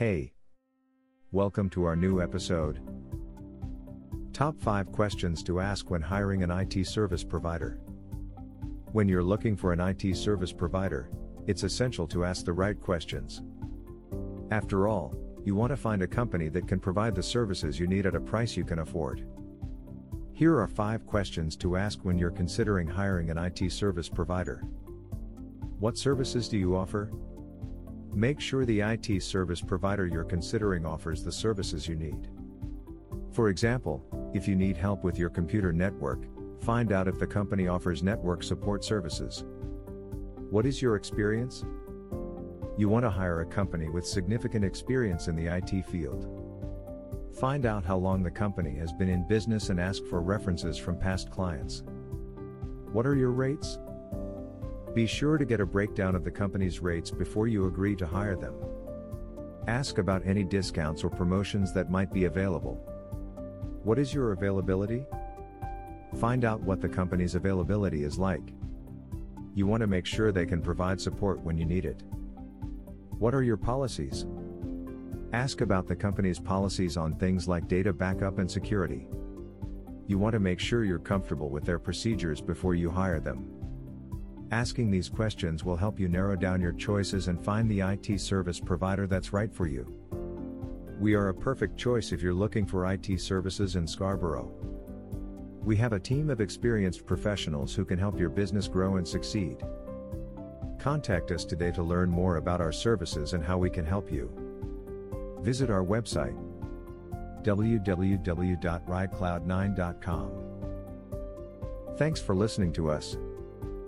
Hey! Welcome to our new episode. Top 5 questions to ask when hiring an IT service provider. When you're looking for an IT service provider, it's essential to ask the right questions. After all, you want to find a company that can provide the services you need at a price you can afford. Here are 5 questions to ask when you're considering hiring an IT service provider. What services do you offer? Make sure the IT service provider you're considering offers the services you need. For example, if you need help with your computer network, find out if the company offers network support services. What is your experience? You want to hire a company with significant experience in the IT field. Find out how long the company has been in business and ask for references from past clients. What are your rates? Be sure to get a breakdown of the company's rates before you agree to hire them. Ask about any discounts or promotions that might be available. What is your availability? Find out what the company's availability is like. You want to make sure they can provide support when you need it. What are your policies? Ask about the company's policies on things like data backup and security. You want to make sure you're comfortable with their procedures before you hire them. Asking these questions will help you narrow down your choices and find the IT service provider that's right for you. We are a perfect choice if you're looking for IT services in Scarborough. We have a team of experienced professionals who can help your business grow and succeed. Contact us today to learn more about our services and how we can help you. Visit our website www.ridecloud9.com. Thanks for listening to us.